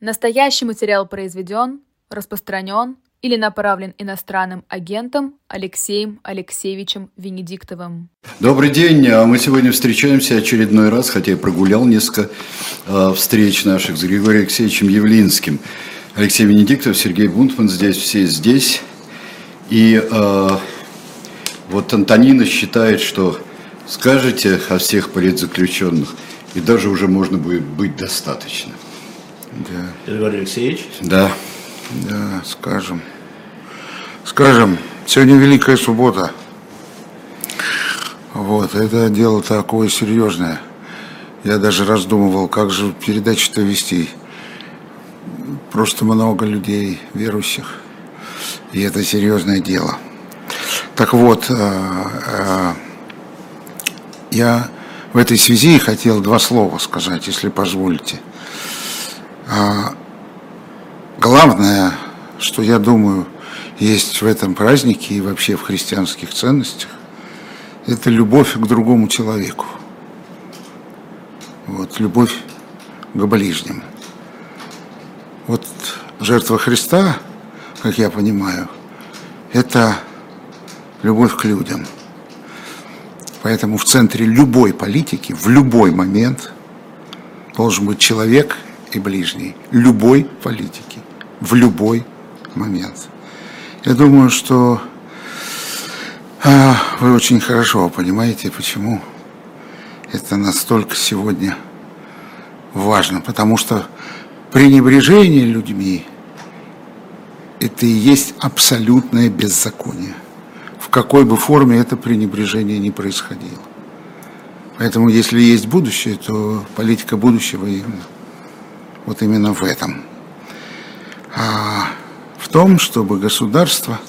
Настоящий материал произведен, распространен или направлен иностранным агентом Алексеем Алексеевичем Венедиктовым. Добрый день. А Мы сегодня встречаемся очередной раз, хотя я прогулял несколько э, встреч наших с Григорием Алексеевичем Явлинским. Алексей Венедиктов, Сергей Бунтман здесь, все здесь. И э, вот Антонина считает, что скажете о всех политзаключенных, и даже уже можно будет быть достаточно. Да. Григорий Алексеевич? Да. Да, скажем. Скажем, сегодня Великая Суббота. Вот, это дело такое серьезное. Я даже раздумывал, как же передачу-то вести. Просто много людей верующих. И это серьезное дело. Так вот, э, э, я в этой связи хотел два слова сказать, если позволите. А, главное, что я думаю, есть в этом празднике и вообще в христианских ценностях, это любовь к другому человеку. Вот, любовь к ближнему. Вот жертва Христа, как я понимаю, это любовь к людям. Поэтому в центре любой политики, в любой момент должен быть человек – и ближний, любой политики, в любой момент. Я думаю, что а, вы очень хорошо понимаете, почему это настолько сегодня важно, потому что пренебрежение людьми – это и есть абсолютное беззаконие, в какой бы форме это пренебрежение ни происходило. Поэтому, если есть будущее, то политика будущего именно – вот именно в этом. А в том, чтобы государство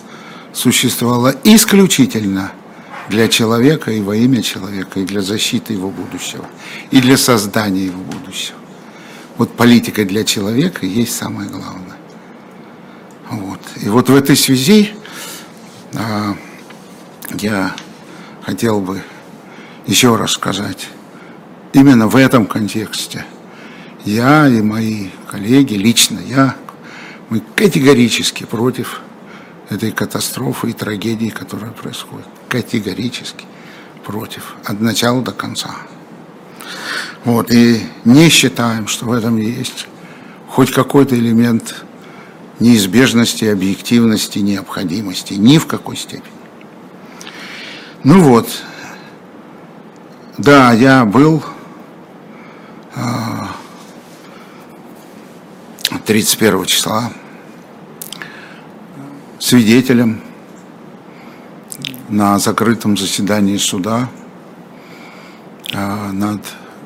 существовало исключительно для человека и во имя человека, и для защиты его будущего, и для создания его будущего. Вот политика для человека есть самое главное. Вот. И вот в этой связи а, я хотел бы еще раз сказать, именно в этом контексте – я и мои коллеги, лично я, мы категорически против этой катастрофы и трагедии, которая происходит. Категорически против. От начала до конца. Вот, и не считаем, что в этом есть хоть какой-то элемент неизбежности, объективности, необходимости. Ни в какой степени. Ну вот, да, я был 31 числа свидетелем на закрытом заседании суда а, над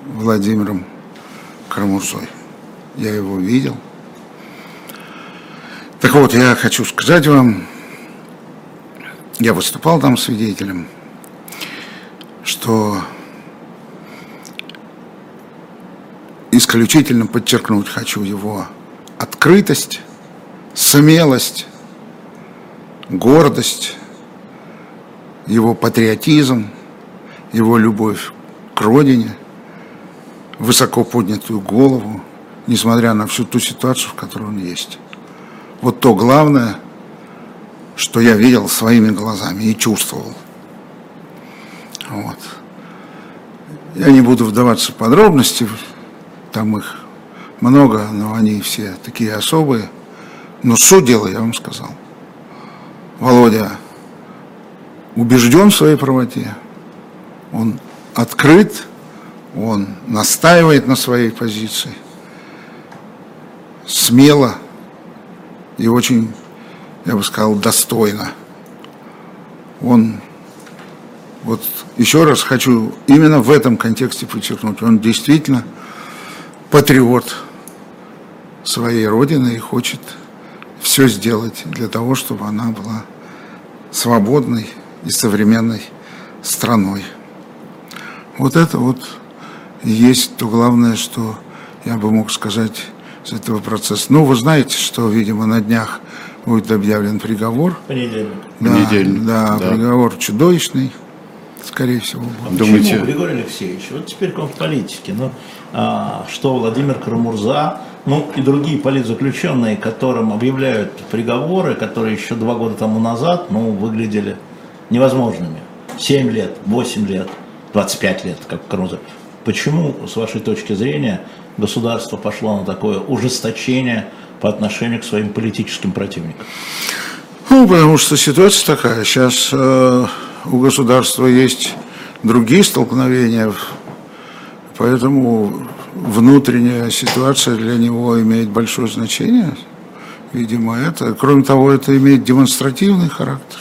Владимиром Карамурзой. Я его видел. Так вот, я хочу сказать вам, я выступал там свидетелем, что исключительно подчеркнуть хочу его открытость, смелость, гордость, его патриотизм, его любовь к родине, высоко поднятую голову, несмотря на всю ту ситуацию, в которой он есть. Вот то главное, что я видел своими глазами и чувствовал. Вот. Я не буду вдаваться в подробности, там их много, но они все такие особые. Но суть дела я вам сказал. Володя убежден в своей правоте, он открыт, он настаивает на своей позиции, смело и очень, я бы сказал, достойно. Он, вот еще раз хочу именно в этом контексте подчеркнуть, он действительно патриот своей родины и хочет все сделать для того, чтобы она была свободной и современной страной. Вот это вот и есть то главное, что я бы мог сказать с этого процесса. Ну, вы знаете, что, видимо, на днях будет объявлен приговор. Понедельник. Да, Понедельник. Да, да, приговор чудовищный, скорее всего. Будет. А Думаете... Почему, Григорий Алексеевич? Вот теперь к вам в политике. Ну, а, что Владимир Карамурза Ну и другие политзаключенные, которым объявляют приговоры, которые еще два года тому назад ну, выглядели невозможными. 7 лет, 8 лет, 25 лет, как Круза. Почему, с вашей точки зрения, государство пошло на такое ужесточение по отношению к своим политическим противникам? Ну, потому что ситуация такая. Сейчас э, у государства есть другие столкновения, поэтому внутренняя ситуация для него имеет большое значение. Видимо, это. Кроме того, это имеет демонстративный характер.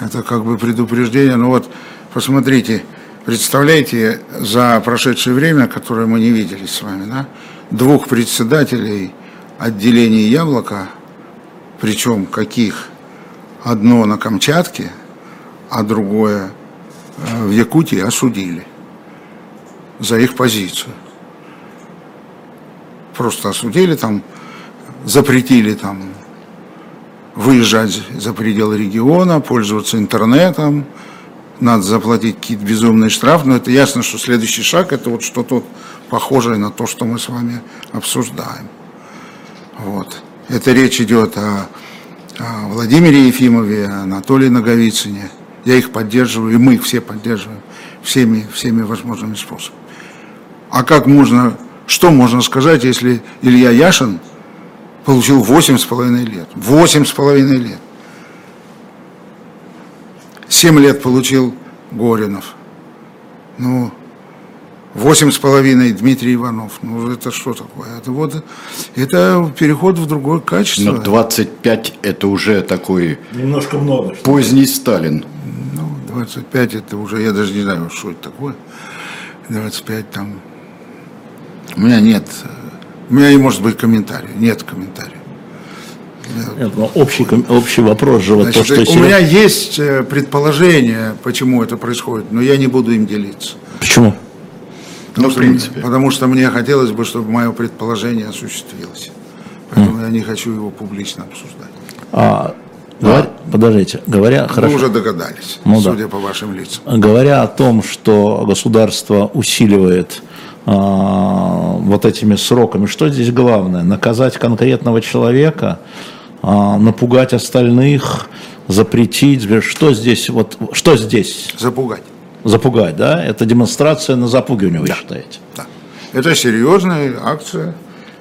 Это как бы предупреждение. Ну вот, посмотрите, представляете, за прошедшее время, которое мы не видели с вами, да, двух председателей отделений «Яблоко», причем каких? Одно на Камчатке, а другое э, в Якутии осудили за их позицию. Просто осудили там, запретили там выезжать за пределы региона, пользоваться интернетом, надо заплатить какие-то безумные штрафы, но это ясно, что следующий шаг это вот что-то похожее на то, что мы с вами обсуждаем. Вот. Это речь идет о, о Владимире Ефимове, Анатолии Наговицыне. Я их поддерживаю, и мы их все поддерживаем всеми, всеми возможными способами. А как можно, что можно сказать, если Илья Яшин получил 8,5 лет? 8,5 лет. 7 лет получил Горинов. Ну, Восемь с половиной Дмитрий Иванов. Ну, это что такое? Это вот это переход в другое качество. Но 25 это уже такой... Немножко много. Поздний Сталин. Ну, 25 это уже, я даже не знаю, что это такое. 25 там... У меня нет... У меня и может быть комментарий. Нет комментариев. Нет, но общий, общий вопрос же, вот Значит, то, что... У меня есть э, предположение, почему это происходит, но я не буду им делиться. Почему? Потому, ну, в принципе. потому что мне хотелось бы, чтобы мое предположение осуществилось. Поэтому mm. я не хочу его публично обсуждать. А, говор... Подождите, говоря... Вы хорошо. уже догадались, ну, судя да. по вашим лицам. Говоря о том, что государство усиливает вот этими сроками, что здесь главное? Наказать конкретного человека, а, напугать остальных, запретить? Что здесь? Вот, что здесь? Запугать. Запугать, да? Это демонстрация на запугивание, вы да. считаете? Да. Это серьезная акция,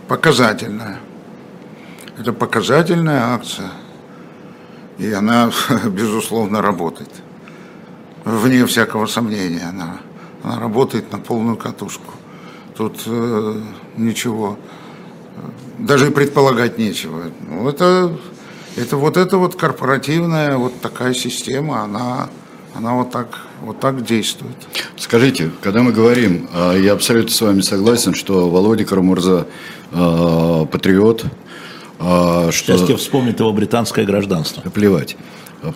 показательная. Это показательная акция. И она, безусловно, работает. Вне всякого сомнения. Она, она работает на полную катушку. Тут э, ничего, даже и предполагать нечего. Ну, это, это вот эта вот корпоративная вот такая система, она она вот так, вот так действует. Скажите, когда мы говорим, а, я абсолютно с вами согласен, что Володя Карамурза э, патриот, э, что... Сейчас тебе вспомнит его британское гражданство. Плевать.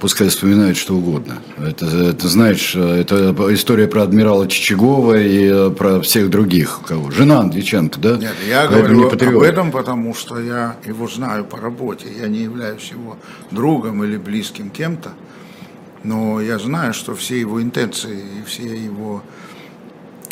Пускай вспоминают что угодно. Это, это знаешь, это история про адмирала Чичагова и про всех других. Кого? Жена Андриченко, да? Нет, я говорю об этом, потому что я его знаю по работе. Я не являюсь его другом или близким кем-то но я знаю, что все его интенции и все его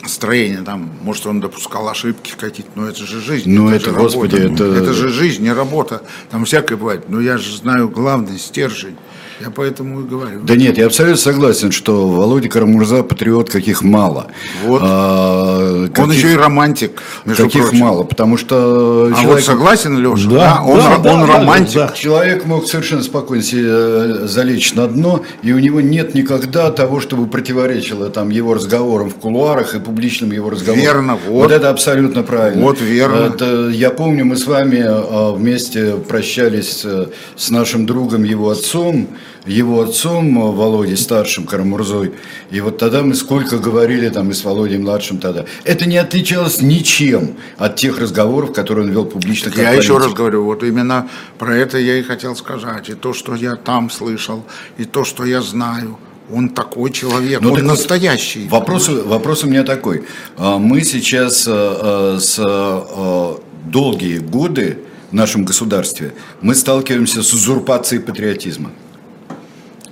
строения, там, может, он допускал ошибки какие-то, но это же жизнь. Ну, это, это господи, это... Это же жизнь, не работа. Там всякое бывает. Но я же знаю главный стержень. Я поэтому и говорю. Да нет, я абсолютно согласен, что Володя Карамурза патриот каких мало. Вот. А, каких, Он еще и романтик. Каких прочим. мало, потому что. А человек... вот согласен, Леша? Да, да он, да, он да, романтик. Да, да. Человек мог совершенно спокойно себе э, залечь на дно, и у него нет никогда того, чтобы противоречило там его разговорам в кулуарах и публичным его разговорам. Верно, вот. Вот это абсолютно правильно. Вот верно. Это, я помню, мы с вами э, вместе прощались э, с нашим другом, его отцом его отцом э, Володей старшим Карамурзой. И вот тогда мы сколько говорили там и с Володей младшим тогда. Это не отличалось ничем от тех разговоров, которые он вел публично. Я политик. еще раз говорю, вот именно про это я и хотел сказать. И то, что я там слышал, и то, что я знаю. Он такой человек, ну, он так настоящий. Вопрос, вопрос у меня такой. А, мы сейчас э, с э, долгие годы в нашем государстве мы сталкиваемся с узурпацией патриотизма.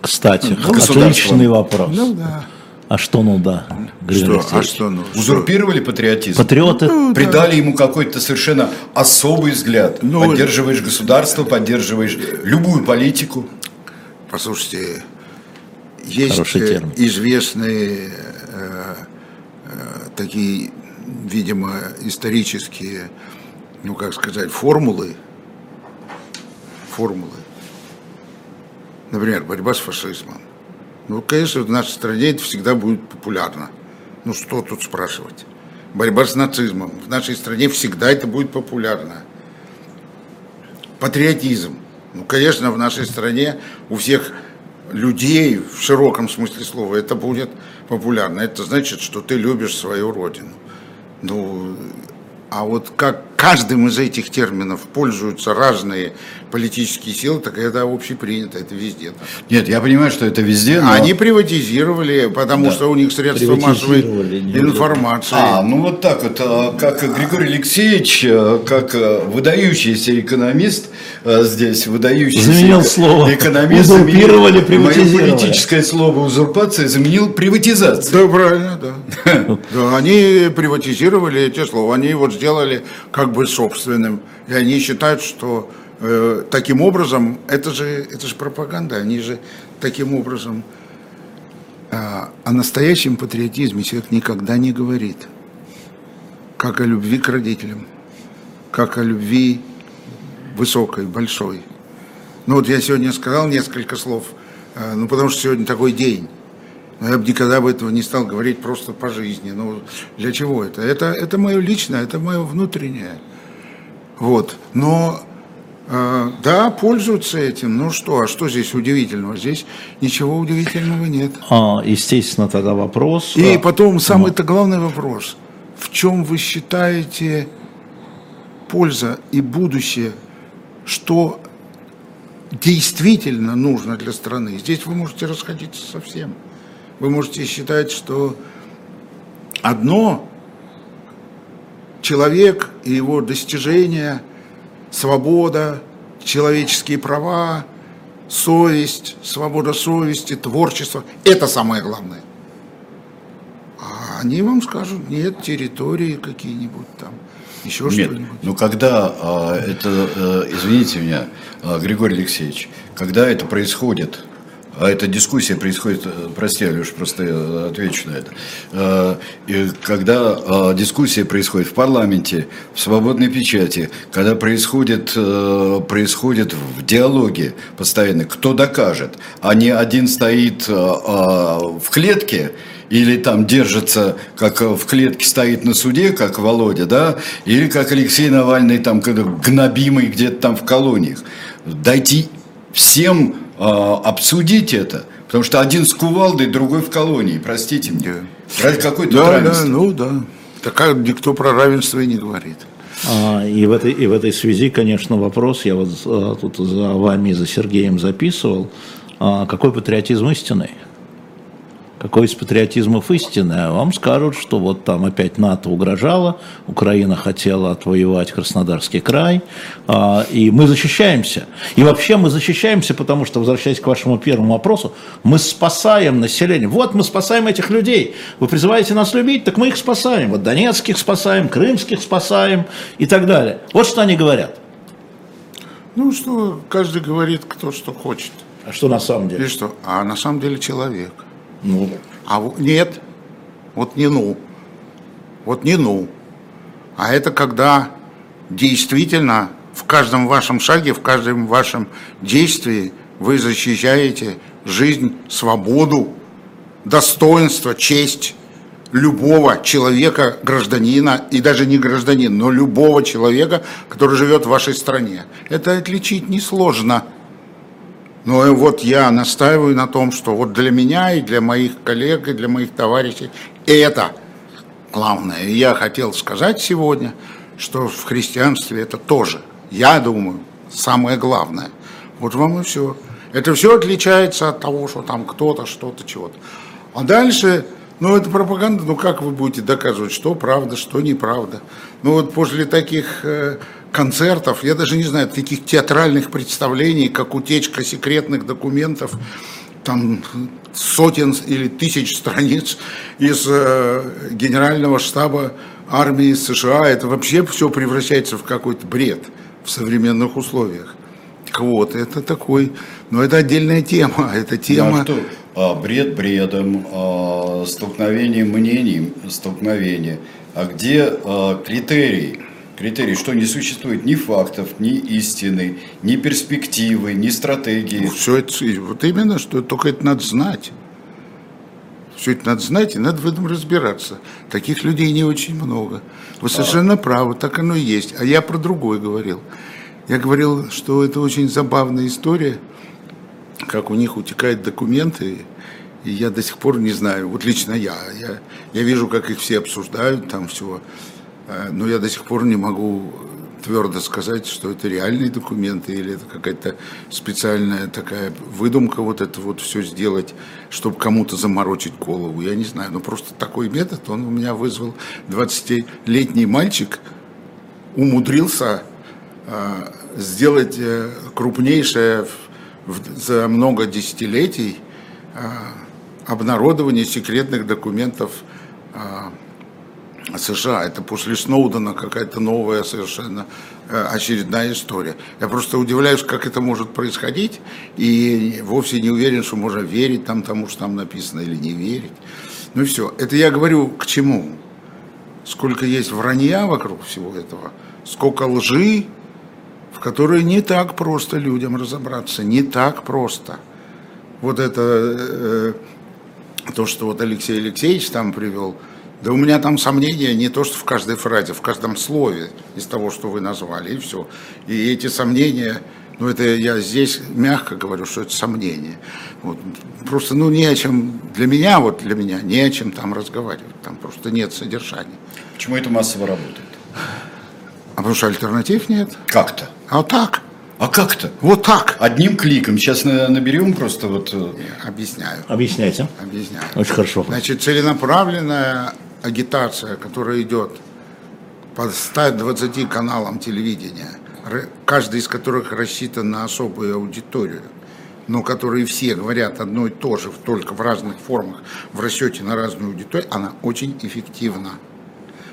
Кстати, ну, отличный вопрос. Ну, да. А что ну да? Что, а что ну? Узурпировали патриотизм? Патриоты? Ну, Придали да. ему какой-то совершенно особый взгляд. Ну, поддерживаешь государство, поддерживаешь любую политику. Послушайте, есть э, известные э, э, такие, видимо, исторические, ну как сказать, формулы, формулы. Например, борьба с фашизмом. Ну, конечно, в нашей стране это всегда будет популярно. Ну, что тут спрашивать? Борьба с нацизмом. В нашей стране всегда это будет популярно. Патриотизм. Ну, конечно, в нашей стране у всех людей в широком смысле слова это будет популярно. Это значит, что ты любишь свою родину. Ну, а вот как каждым из этих терминов пользуются разные политические силы, так это общепринято, это везде. Так. Нет, я понимаю, что это везде, но... Они приватизировали, потому да. что у них средства массовой информации. А, ну вот так вот, а, как Григорий Алексеевич, а, как а, выдающийся экономист, здесь выдающийся заменил слово. экономист, узурпировали, приватизировали. Мое политическое слово узурпация заменил приватизация. Да, правильно, да. да. Они приватизировали эти слова, они вот сделали как бы собственным, и они считают, что Э, таким образом, это же, это же пропаганда, они же таким образом а, о настоящем патриотизме человек никогда не говорит, как о любви к родителям, как о любви высокой, большой. Ну вот я сегодня сказал несколько слов, э, ну потому что сегодня такой день. Я бы никогда бы этого не стал говорить просто по жизни. Ну для чего это? Это, это мое личное, это мое внутреннее. Вот. Но а, да, пользуются этим. Ну что, а что здесь удивительного? Здесь ничего удивительного нет. А, естественно, тогда вопрос. И потом самый-то главный вопрос. В чем вы считаете польза и будущее, что действительно нужно для страны? Здесь вы можете расходиться совсем. Вы можете считать, что одно человек и его достижения – свобода, человеческие права, совесть, свобода совести, творчество. Это самое главное. А они вам скажут, нет, территории какие-нибудь там, еще что-нибудь. Ну, когда а, это, а, извините меня, а, Григорий Алексеевич, когда это происходит, а эта дискуссия происходит, э, прости, Алеш, просто я отвечу на это. Э, когда э, дискуссия происходит в парламенте, в свободной печати, когда происходит, происходит в диалоге постоянно, кто докажет, а не один стоит в клетке, или там держится, как в клетке стоит на суде, как Володя, да, или как Алексей Навальный там гнобимый где-то там в колониях. Дайте всем обсудить это, потому что один с кувалдой, другой в колонии, простите мне. Ради какой то да, равенство? Да, ну да. Такая никто про равенство и не говорит. А, и, в этой, и в этой связи, конечно, вопрос, я вот а, тут за вами и за Сергеем записывал, а, какой патриотизм истинный? Какой из патриотизмов истинный, вам скажут, что вот там опять НАТО угрожало, Украина хотела отвоевать Краснодарский край, а, и мы защищаемся. И вообще мы защищаемся, потому что, возвращаясь к вашему первому вопросу, мы спасаем население. Вот мы спасаем этих людей. Вы призываете нас любить, так мы их спасаем. Вот донецких спасаем, крымских спасаем и так далее. Вот что они говорят. Ну что, каждый говорит, кто что хочет. А что на самом деле? И что? А на самом деле человек. Ну. А нет, вот не ну. Вот не ну. А это когда действительно в каждом вашем шаге, в каждом вашем действии вы защищаете жизнь, свободу, достоинство, честь любого человека, гражданина, и даже не гражданина, но любого человека, который живет в вашей стране. Это отличить несложно. Но вот я настаиваю на том, что вот для меня и для моих коллег, и для моих товарищей это главное. И я хотел сказать сегодня, что в христианстве это тоже, я думаю, самое главное. Вот вам и все. Это все отличается от того, что там кто-то, что-то, чего-то. А дальше, ну это пропаганда, ну как вы будете доказывать, что правда, что неправда. Ну вот после таких э, концертов, я даже не знаю, таких театральных представлений, как утечка секретных документов, там сотен или тысяч страниц из э, генерального штаба армии США. Это вообще все превращается в какой-то бред в современных условиях. Вот, это такой, но это отдельная тема. Это тема... Ну, а что? А, бред бредом, а, столкновение мнений, столкновение. А где а, Критерии, что не существует ни фактов, ни истины, ни перспективы, ни стратегии. Ну, все это, вот именно, что только это надо знать. Все это надо знать и надо в этом разбираться. Таких людей не очень много. Вы совершенно правы, так оно и есть. А я про другое говорил. Я говорил, что это очень забавная история, как у них утекают документы, и я до сих пор не знаю, вот лично я, я, я вижу, как их все обсуждают, там все, э, но я до сих пор не могу твердо сказать, что это реальные документы или это какая-то специальная такая выдумка вот это вот все сделать, чтобы кому-то заморочить голову. Я не знаю, но просто такой метод, он у меня вызвал 20-летний мальчик, умудрился э, сделать э, крупнейшее за много десятилетий э, обнародование секретных документов США. Это после Сноудена какая-то новая совершенно э, очередная история. Я просто удивляюсь, как это может происходить, и вовсе не уверен, что можно верить там тому, что там написано, или не верить. Ну и все. Это я говорю к чему? Сколько есть вранья вокруг всего этого, сколько лжи, в которой не так просто людям разобраться, не так просто. Вот это, э, то, что вот Алексей Алексеевич там привел – да у меня там сомнения не то, что в каждой фразе, в каждом слове из того, что вы назвали, и все. И эти сомнения, ну это я здесь мягко говорю, что это сомнения. Вот. Просто, ну не о чем, для меня, вот для меня, не о чем там разговаривать, там просто нет содержания. Почему это массово работает? А потому что альтернатив нет. Как-то? А так. А как-то? Вот так. Одним кликом. Сейчас наберем просто вот... Э, Объясняю. Объясняйте. Объясняю. Очень хорошо. Значит, целенаправленная агитация, которая идет по 120 каналам телевидения, каждый из которых рассчитан на особую аудиторию, но которые все говорят одно и то же, только в разных формах, в расчете на разную аудиторию, она очень эффективна.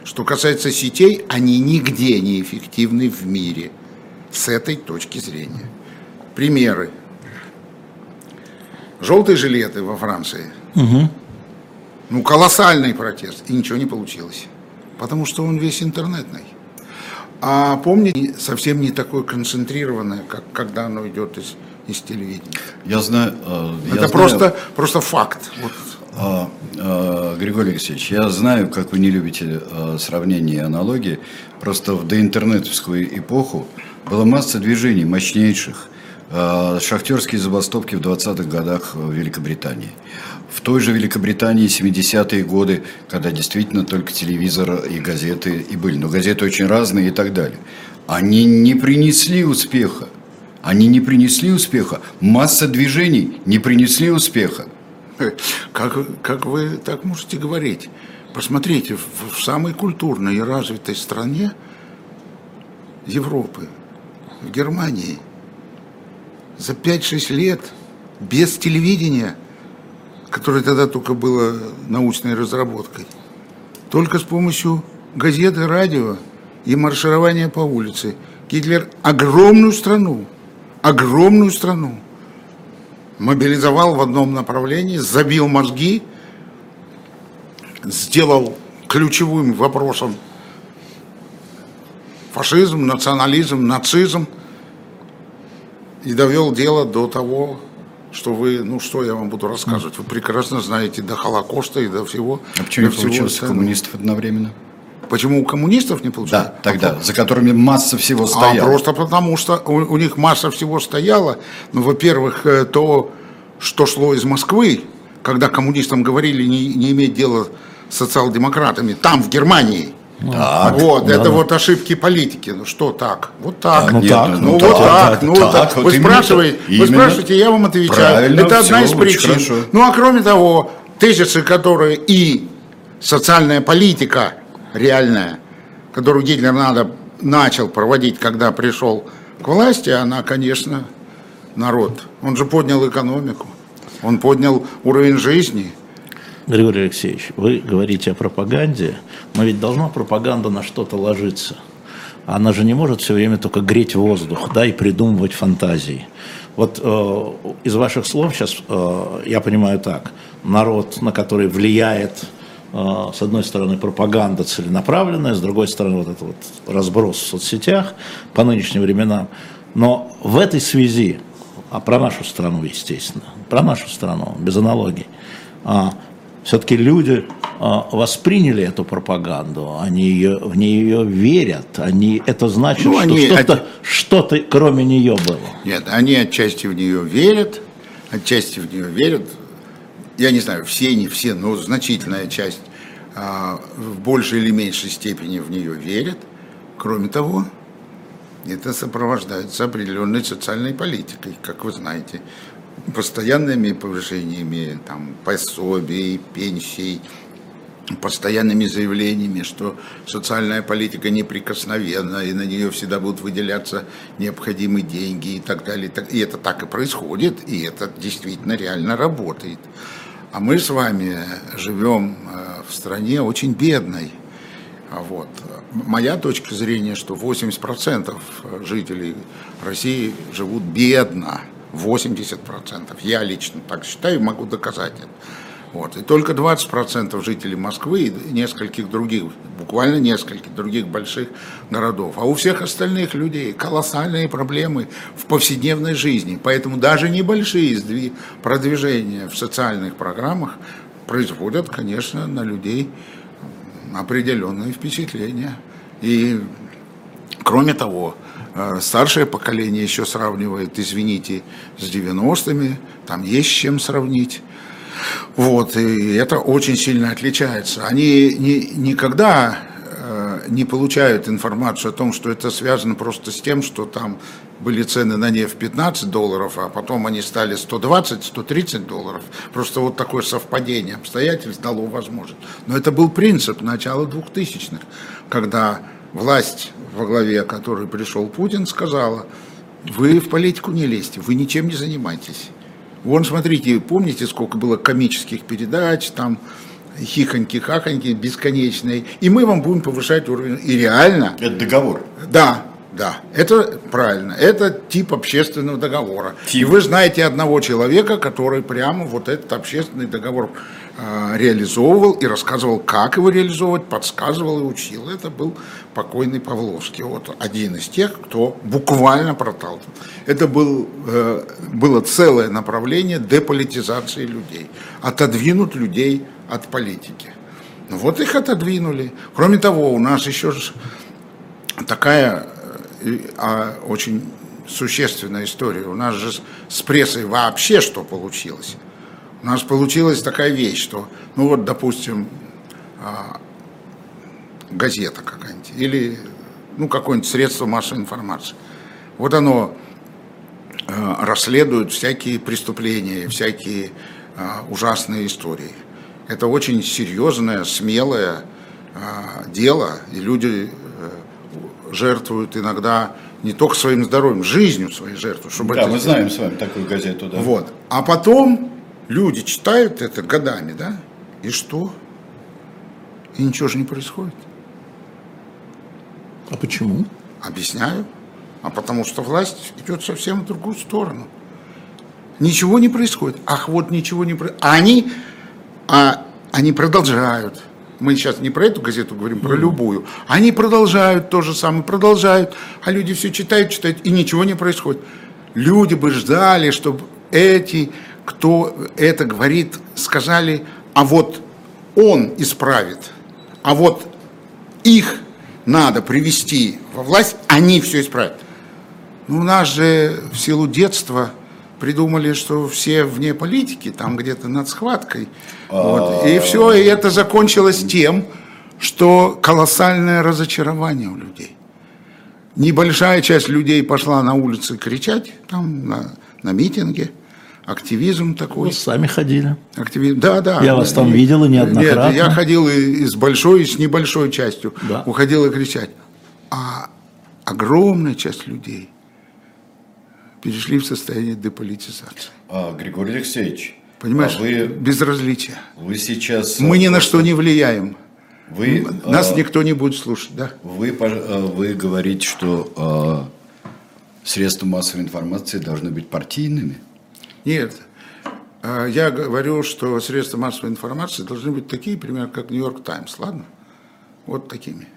Что касается сетей, они нигде не эффективны в мире с этой точки зрения. Примеры. Желтые жилеты во Франции. Угу. Ну, колоссальный протест, и ничего не получилось. Потому что он весь интернетный. А помните, совсем не такое концентрированное, как когда оно идет из, из телевидения. Я знаю. Э, я Это знаю, просто, просто факт. Вот. А, а, Григорий Алексеевич, я знаю, как вы не любите а, сравнения и аналогии. Просто в доинтернетовскую эпоху была масса движений мощнейших. А, шахтерские забастовки в 20-х годах в Великобритании в той же Великобритании 70-е годы, когда действительно только телевизор и газеты и были. Но газеты очень разные и так далее. Они не принесли успеха. Они не принесли успеха. Масса движений не принесли успеха. Как, как вы так можете говорить? Посмотрите, в, в самой культурной и развитой стране Европы, в Германии, за 5-6 лет без телевидения – которое тогда только было научной разработкой, только с помощью газеты, радио и марширования по улице. Гитлер огромную страну, огромную страну мобилизовал в одном направлении, забил мозги, сделал ключевым вопросом фашизм, национализм, нацизм и довел дело до того, что вы, ну что я вам буду рассказывать, вы прекрасно знаете до Холокоста и до всего. А почему не получилось у коммунистов одновременно? Почему у коммунистов не получилось? Да, тогда, а, за которыми масса всего стояла. А просто потому, что у, у них масса всего стояла. Ну, во-первых, э, то, что шло из Москвы, когда коммунистам говорили не, не иметь дела с социал-демократами, там, в Германии – так, вот, да, это да. вот ошибки политики. Ну что так? Вот так. Ну, Нет, так, ну, ну вот так, так, ну так. так. Вы вот спрашиваете, именно, вы спрашиваете, я вам отвечаю. Правильно, это одна из причин. Хорошо. Ну а кроме того, тезисы, которые и социальная политика реальная, которую Гитлер надо начал проводить, когда пришел к власти, она, конечно, народ. Он же поднял экономику. Он поднял уровень жизни. Григорий Алексеевич, вы говорите о пропаганде, но ведь должна пропаганда на что-то ложиться. Она же не может все время только греть воздух, да, и придумывать фантазии. Вот э, из ваших слов сейчас э, я понимаю так: народ, на который влияет э, с одной стороны пропаганда целенаправленная, с другой стороны вот этот вот разброс в соцсетях по нынешним временам. Но в этой связи, а про нашу страну, естественно, про нашу страну, без аналогий, а, все-таки люди а, восприняли эту пропаганду, они ее, в нее верят, они, это значит, Ну, что что-то, от- что-то кроме нее было. Нет, они отчасти в нее верят, отчасти в нее верят. Я не знаю, все, не все, но значительная часть а, в большей или меньшей степени в нее верят. Кроме того, это сопровождается определенной социальной политикой, как вы знаете, постоянными повышениями там, пособий, пенсий, постоянными заявлениями, что социальная политика неприкосновенна, и на нее всегда будут выделяться необходимые деньги и так далее. и это так и происходит, и это действительно реально работает. А мы с вами живем э, в стране очень бедной. А Вот. Моя точка зрения, что 80% жителей России живут бедно. 80%. Я лично так считаю, могу доказать это. Вот. И только 20% жителей Москвы и нескольких других, буквально нескольких других больших городов. А у всех остальных людей колоссальные проблемы в повседневной жизни. Поэтому даже небольшие продвижения в социальных программах производят, конечно, на людей определенные впечатления. И кроме того, старшее поколение еще сравнивает, извините, с 90-ми, там есть с чем сравнить. Вот, и это очень сильно отличается. Они ни- никогда э, не получают информацию о том, что это связано просто с тем, что там были цены на нефть 15 долларов, а потом они стали 120-130 долларов. Просто вот такое совпадение обстоятельств дало возможность. Но это был принцип начала 2000-х, когда власть, во главе которой пришел Путин, сказала, вы в политику не лезьте, вы ничем не занимайтесь. Вон, смотрите, помните, сколько было комических передач, там, хихоньки-хахоньки бесконечные, и мы вам будем повышать уровень. И реально, Это договор. да, да, это правильно, это тип общественного договора. И вы знаете одного человека, который прямо вот этот общественный договор э, реализовывал и рассказывал, как его реализовывать, подсказывал и учил. Это был покойный Павловский, вот один из тех, кто буквально проталкивал. Это был, э, было целое направление деполитизации людей, отодвинуть людей от политики. Ну вот их отодвинули. Кроме того, у нас еще такая э, а, очень существенная история. У нас же с- с прессой вообще что получилось? У нас получилась такая вещь, что, ну вот, допустим, а, газета какая-нибудь или ну, какое-нибудь средство массовой информации. Вот оно э, расследует всякие преступления, всякие э, ужасные истории. Это очень серьезное, смелое э, дело, и люди э, жертвуют иногда не только своим здоровьем, жизнью своей жертвуют, чтобы Да, это мы знаем с вами такую газету, да. Вот. А потом люди читают это годами, да? И что? И ничего же не происходит. А почему? Объясняю. А потому что власть идет совсем в другую сторону. Ничего не происходит. Ах, вот ничего не происходит. А они, а, они продолжают. Мы сейчас не про эту газету говорим, про любую. Они продолжают то же самое, продолжают. А люди все читают, читают, и ничего не происходит. Люди бы ждали, чтобы эти, кто это говорит, сказали, а вот он исправит, а вот их надо привести во власть, они все исправят. Ну, у нас же в силу детства придумали, что все вне политики, там где-то над схваткой. Вот. И все, и это закончилось тем, что колоссальное разочарование у людей. Небольшая часть людей пошла на улицы кричать, там на, на митинге, активизм такой. Вы сами ходили. Активизм. Да, да. Я вас там видел и неоднократно. Нет, я ходил и, и с большой, и с небольшой частью. Да. Уходил и кричать. А огромная часть людей перешли в состояние деполитизации. А, Григорий Алексеевич, Понимаешь, А вы- безразличие. Вы сейчас... Мы ни на просто- что не влияем. Вы, Нас а, никто не будет слушать, да? Вы, э, вы говорите, что э, средства массовой информации должны быть партийными. Нет. А, Я говорю, что средства массовой информации должны быть такие, примерно, как Нью-Йорк Таймс, ладно? Вот такими.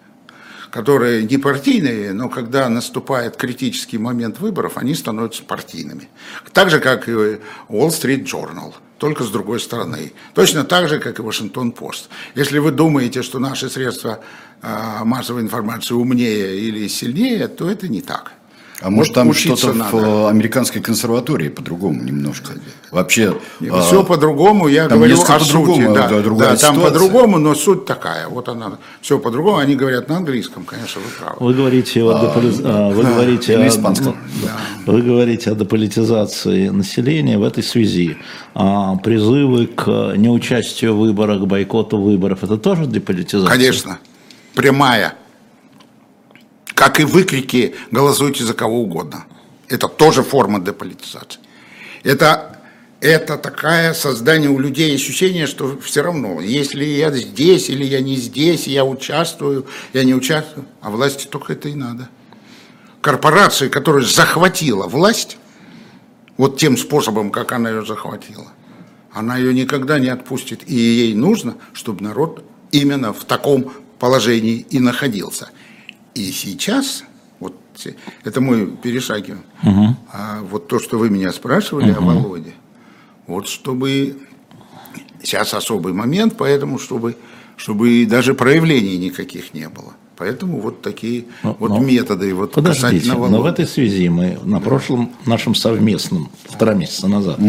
Которые не партийные, но когда наступает критический момент выборов, они становятся партийными. Так же, как и Wall Street Journal, только с другой стороны. Точно так же, как и Вашингтон-Пост. Если вы думаете, что наши средства а, массовой информации умнее или сильнее, то это не так. А может там что-то в надо. э, американской консерватории по-другому немножко. Вообще... а, Все по-другому, я там говорю о сути. Да, да, да, там по-другому, но суть такая. Вот она. Все по-другому. Они говорят на английском, конечно, вы правы. Вы говорите о, деполи- а, вы говорите и на о- испанском. ну, вы говорите о деполитизации населения в этой связи. А призывы к неучастию в выборах, к бойкоту выборов, это тоже деполитизация? Конечно. Прямая. Как и выкрики «голосуйте за кого угодно». Это тоже форма деполитизации. Это, это такое создание у людей ощущения, что все равно, если я здесь или я не здесь, я участвую, я не участвую, а власти только это и надо. Корпорация, которая захватила власть, вот тем способом, как она ее захватила, она ее никогда не отпустит. И ей нужно, чтобы народ именно в таком положении и находился. И сейчас, вот это мы перешагиваем, а вот то, что вы меня спрашивали о Володе, вот чтобы сейчас особый момент, поэтому чтобы, чтобы даже проявлений никаких не было. Поэтому вот такие Ну, вот ну, методы вот Подождите, но в этой связи мы на прошлом нашем совместном, полтора месяца назад,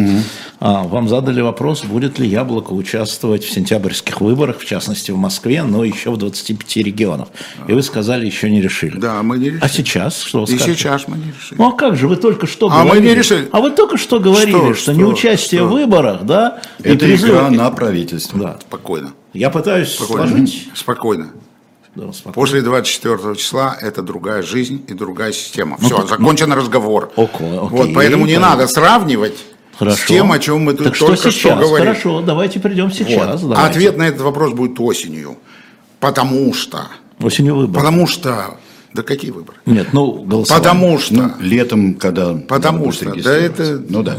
а, вам задали вопрос, будет ли Яблоко участвовать в сентябрьских выборах, в частности в Москве, но еще в 25 регионах. И вы сказали, еще не решили. Да, мы не решили. А сейчас что вы И скажете? сейчас мы не решили. Ну а как же, вы только что А мы говорили. не решили. А вы только что говорили, Что, что, что, неучастие что? в выборах, да, и Это призыв- игра на правительство. Да. Спокойно. Я пытаюсь Спокойно. сложить. Спокойно. Да, спокойно. После 24 числа это другая жизнь и другая система. Все, закончен разговор. Ну, Окей, окей, вот, поэтому не понятно. надо сравнивать Хорошо. с тем, о чем мы тут так что только сейчас? что говорили. Хорошо, давайте придем Вот. сейчас. А давайте. ответ на этот вопрос будет осенью. Потому что. Осенью выборы. Потому что. Да какие выборы? Нет, ну, голосование. Потому что. Ну, летом, когда... Потому что, да это- Ну да.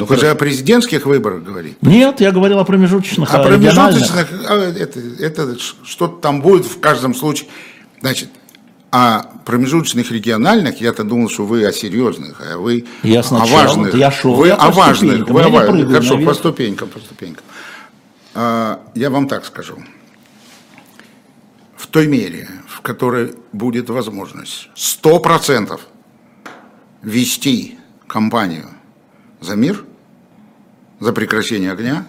Ну, хорошо. о президентских выборах говорите. Нет, я говорил о промежуточных, А о региональных. промежуточных, а, это, это что-то там будет в каждом случае. Значит, а промежуточных региональных, я-то думал, что вы о серьезных, а вы Я о сначала- важных. я шел, вы я о важных. Вы о важных. Хорошо, наверх. по ступенькам, по ступенькам. А, я вам так скажу. В той мере, в которой будет возможность 100% вести кампанию за мир, за прекращение огня,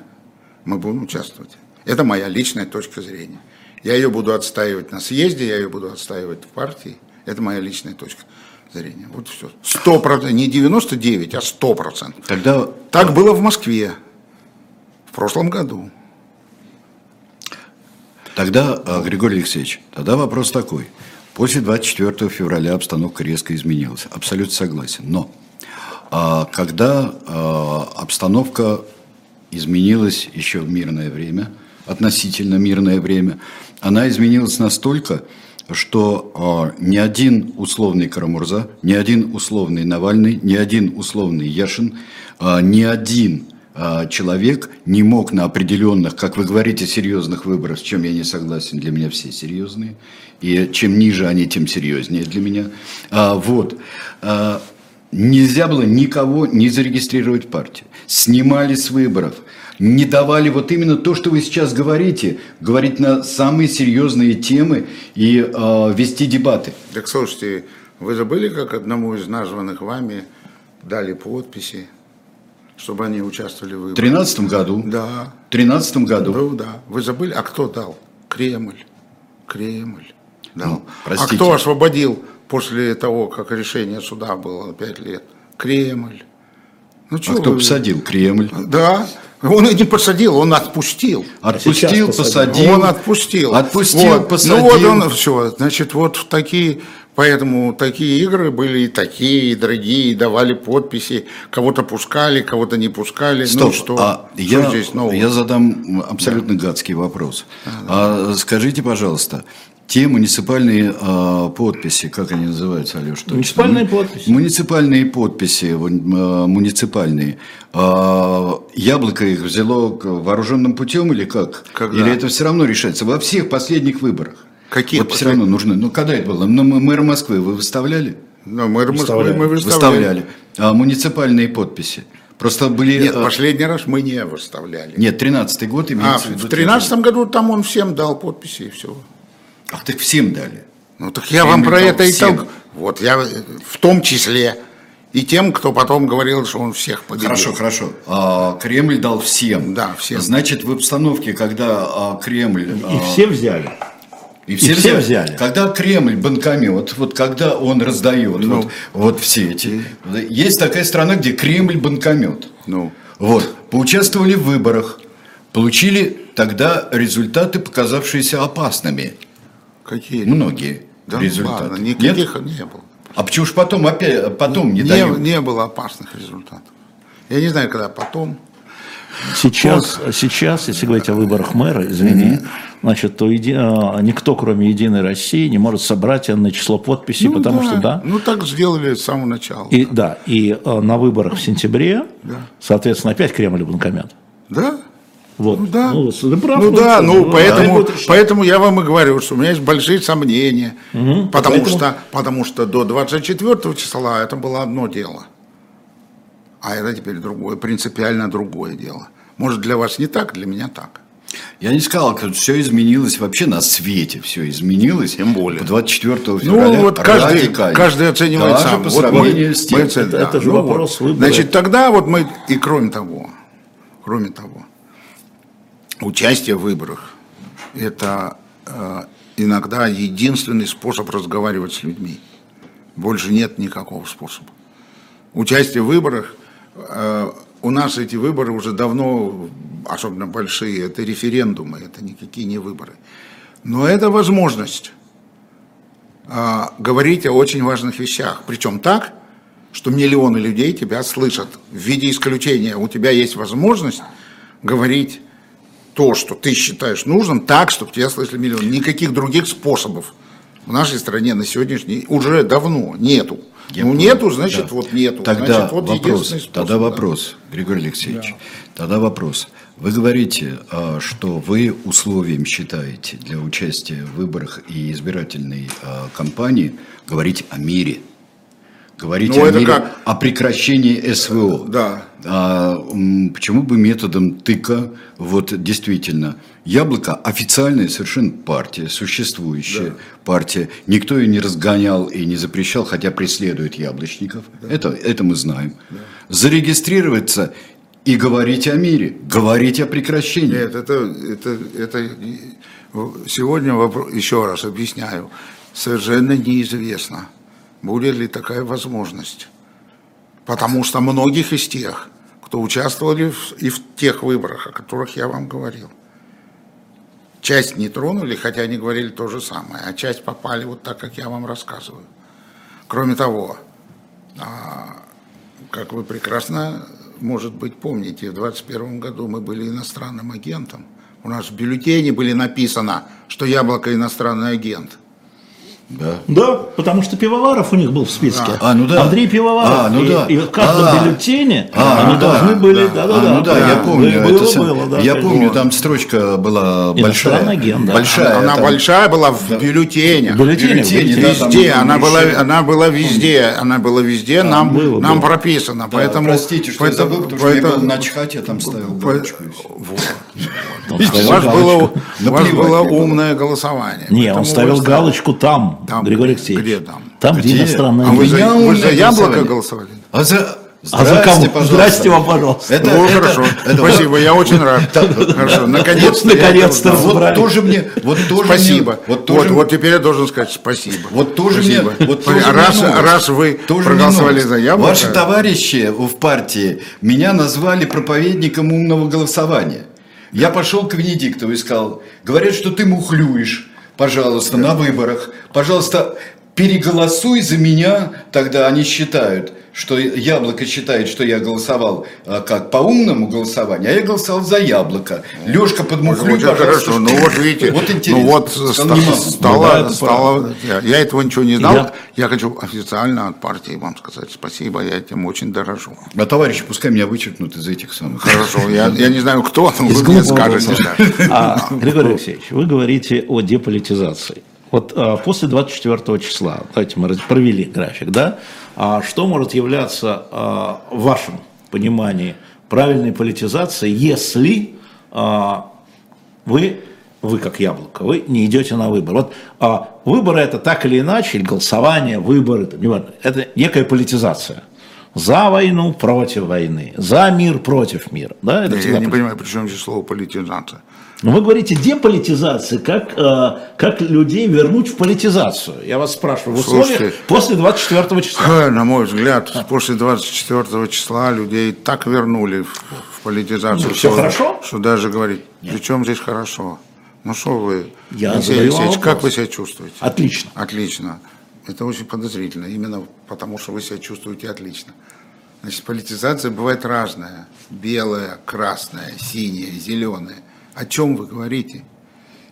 мы будем участвовать. Это моя личная точка зрения. Я ее буду отстаивать на съезде, я ее буду отстаивать в партии. Это моя личная точка зрения. Вот все. Сто процентов, не 99, а сто процентов. Тогда Так было в Москве в прошлом году. Тогда, а, Григорий Алексеевич, тогда вопрос такой. После 24 февраля обстановка резко изменилась. Абсолютно согласен. Но когда а, обстановка изменилась еще в мирное время, относительно мирное время, она изменилась настолько, что а, ни один условный Карамурза, ни один условный Навальный, ни один условный Яшин, а, ни один а, человек не мог на определенных, как вы говорите, серьезных выборах, с чем я не согласен, для меня все серьезные, и чем ниже они, тем серьезнее для меня. А, вот. А, нельзя было никого не зарегистрировать в партии. Снимали с выборов. Не давали вот именно то, что вы сейчас говорите, говорить на самые серьезные темы и а, вести дебаты. Так слушайте, вы забыли, как одному из названных вами дали подписи, чтобы они участвовали в В выборах? 2013 году, Да, в 13 году ну да. Вы забыли? А кто дал? Кремль. Кремль дал. Ну, а простите. кто освободил после того, как решение суда было пять лет? Кремль. Ну, А кто вы- посадил? Кремль. Да. Он и не посадил, он отпустил. Отпустил, посадил. посадил. Он отпустил. Отпустил, Вот. посадил. Ну вот он все. Значит, вот такие Поэтому такие игры были и такие, и другие, и давали подписи, кого-то пускали, кого-то не пускали. Стоп, ну что, а что я, здесь нового? я задам абсолютно гадский вопрос. А, скажите, пожалуйста, те муниципальные а, подписи, как они называются, Алеш? точно? Муниципальные подписи. Муниципальные подписи, а, муниципальные. А, яблоко их взяло вооруженным путем или как? Когда? Или это все равно решается? Во всех последних выборах. Каких Вот все равно нужно. Ну, когда это было? Ну, мэра Москвы вы выставляли? Ну, мэр Москвы Выставляли. мы выставляли. Выставляли. А муниципальные подписи? Просто были... Нет, а, последний раз мы не выставляли. Нет, 13-й год а имеется в виду. в тринадцатом году там он всем дал подписи и все. Ах, так всем дали. Ну так я Я вам про это и всем. так. Вот я э, в том числе и тем, кто потом говорил, что он всех победил. Хорошо, хорошо. А, Кремль дал всем. Да, всем. Значит, в обстановке, когда а, Кремль... И а, все взяли. и все, и все взяли. взяли. Когда Кремль банкомет, вот когда он раздает Ну. вот, вот все эти... Есть такая страна, где Кремль банкомет. Ну, Вот. Поучаствовали в выборах. Получили тогда результаты, показавшиеся опасными. Какие? Многие да ну результаты. ладно, Нет? никаких не было. А почему ж потом опять потом не, не, дают? не было опасных результатов. Я не знаю, когда потом. Сейчас, сейчас, если говорить о выборах мэра, извини, значит, то еди- а, никто, кроме Единой России, не может собрать на число подписей, Ну потому что да. Ну так сделали с самого начала. И да, и э, на выборах в сентябре, Да. соответственно, опять Кремль и банкомет. Да? Вот. Ну да. Ну, ты прав, Ну да, ну да, поэтому, решать. поэтому я вам и говорю, что у меня есть большие сомнения. Потому, Поэтому- что, потому что до 24 числа это было одно дело. А это теперь другое, принципиально другое дело. Может, для вас не так, для меня так. Я не сказал, что все изменилось вообще на свете, все изменилось. Тем более. 24 февраля. Ну, вот каждый, каждый оценивает Даже сам. по Вот мы- с тем. мы Это- это же ну вопрос вот. выбора. Значит, тогда вот мы, и кроме того, кроме того, участие в выборах – это э, иногда единственный способ разговаривать с людьми. Больше нет никакого способа. Участие в выборах, э, у нас эти выборы уже давно, особенно большие, это референдумы, это никакие не выборы. Но это возможность а, говорить о очень важных вещах. Причем так, что миллионы людей тебя слышат. В виде исключения у тебя есть возможность говорить то, что ты считаешь нужным, так, чтобы тебя слышали миллионы. Никаких других способов в нашей стране на сегодняшний уже давно нету. Я ну понял. нету, значит, Да. вот нету. Тогда значит, вот вопрос, способ. тогда да. вопрос, Григорий Алексеевич, тогда вопрос. Вы говорите, а, что вы условием считаете для участия в выборах и избирательной а, кампании говорить о мире. Говорить Ну, о это мире, как? о прекращении СВО. Да. А, почему бы методом тыка, вот действительно, Яблоко официальная совершенно партия, существующая партия. Никто ее не разгонял и не запрещал, хотя преследует яблочников. Это, это мы знаем. Зарегистрироваться и говорить о мире, говорить о прекращении. Нет, это, это, это сегодня вопрос, еще раз объясняю, совершенно неизвестно, будет ли такая возможность. Потому что многих из тех, кто участвовали в, и в тех выборах, о которых я вам говорил, часть не тронули, хотя они говорили то же самое, а часть попали вот так, как я вам рассказываю. Кроме того, а, как вы прекрасно, может быть, помните, в 2021 году мы были иностранным агентом. У нас в бюллетене были написано, что Яблоко иностранный агент. Да. Да, потому что Пивоваров у них был в списке. А, ну да. Андрей Пивоваров. А, ну и, да. и в каждом А. бюллетене А, они ну да, должны были... да. Да, да, А, да, ну да, я помню. Было, это сам- было, да, я помню, вот. там строчка была большая. Агент, да. Большая. она там. большая была в бюллетене. В бюллетене, бюллетене, в да, бюллетене. там Везде, она была, она была везде, она была везде, нам, было, нам было. прописано. Да, поэтому, простите, что поэтому- я забыл, потому что я поэтому- был на чхате, я там ставил галочку. и У вас было, умное голосование. Не, Поэтому он ставил галочку там, Там, Григорий Алексеевич. где там? Там, где Где? иностранный А вы за, вы за яблоко голосовали? А за... А за кого? пожалуйста. Здрасте вам, пожалуйста. Это, ну, это- хорошо. это- Спасибо, я очень рад. Хорошо, наконец-то. наконец-то. Вот тоже мне, вот тоже Спасибо. вот, вот тоже, вот, теперь я должен сказать спасибо. вот тоже мне, вот тоже раз, раз вы Тоже проголосовали за яблоко. Ваши товарищи в партии меня назвали проповедником умного голосования. Я пошел к Венедиктову и сказал, говорят, что ты мухлюешь, пожалуйста, на выборах, пожалуйста, переголосуй за меня, тогда они считают, что яблоко считает, что я голосовал а, как по умному голосованию, а я голосовал за яблоко. Лешка подмухлюй, Вот пожалуйста. хорошо. Ну вот видите, Вот интересно. ну вот Сказал, ста- не могу. стало, Ну да, стало- я, я этого ничего не знал. Я- Я... хочу официально от партии вам сказать спасибо, я этим очень дорожу. А товарищи, пускай меня вычеркнут из этих самых. Хорошо, я, я не знаю кто, но вы мне скажете. А, Григорий Алексеевич, вы говорите о деполитизации. Вот а, после 24 числа, давайте мы провели график, да, а что может являться а, в вашем понимании правильной политизацией, если а, вы, вы как яблоко, вы не идете на выбор. Вот а, выборы это так или иначе, голосование, выборы, это, неважно, это некая политизация. За войну, против войны. За мир, против мира. Да, это Я всегда не полит- понимаю, при чем здесь слово политизация. но вы говорите деполитизация, как, э, как людей вернуть в политизацию. Я вас спрашиваю, в условиях Слушайте. после 24 числа. На мой взгляд, после 24 числа людей так вернули в, в политизацию. Ну, всё что- хорошо? Что даже говорить, при чем здесь хорошо? Ну что вы, Я Алексей Алексеевич, как вы себя чувствуете? Отлично. Отлично. Это очень подозрительно, именно потому что вы себя чувствуете отлично. Значит, политизация бывает разная. Белая, красная, синяя, зеленая. О чем вы говорите?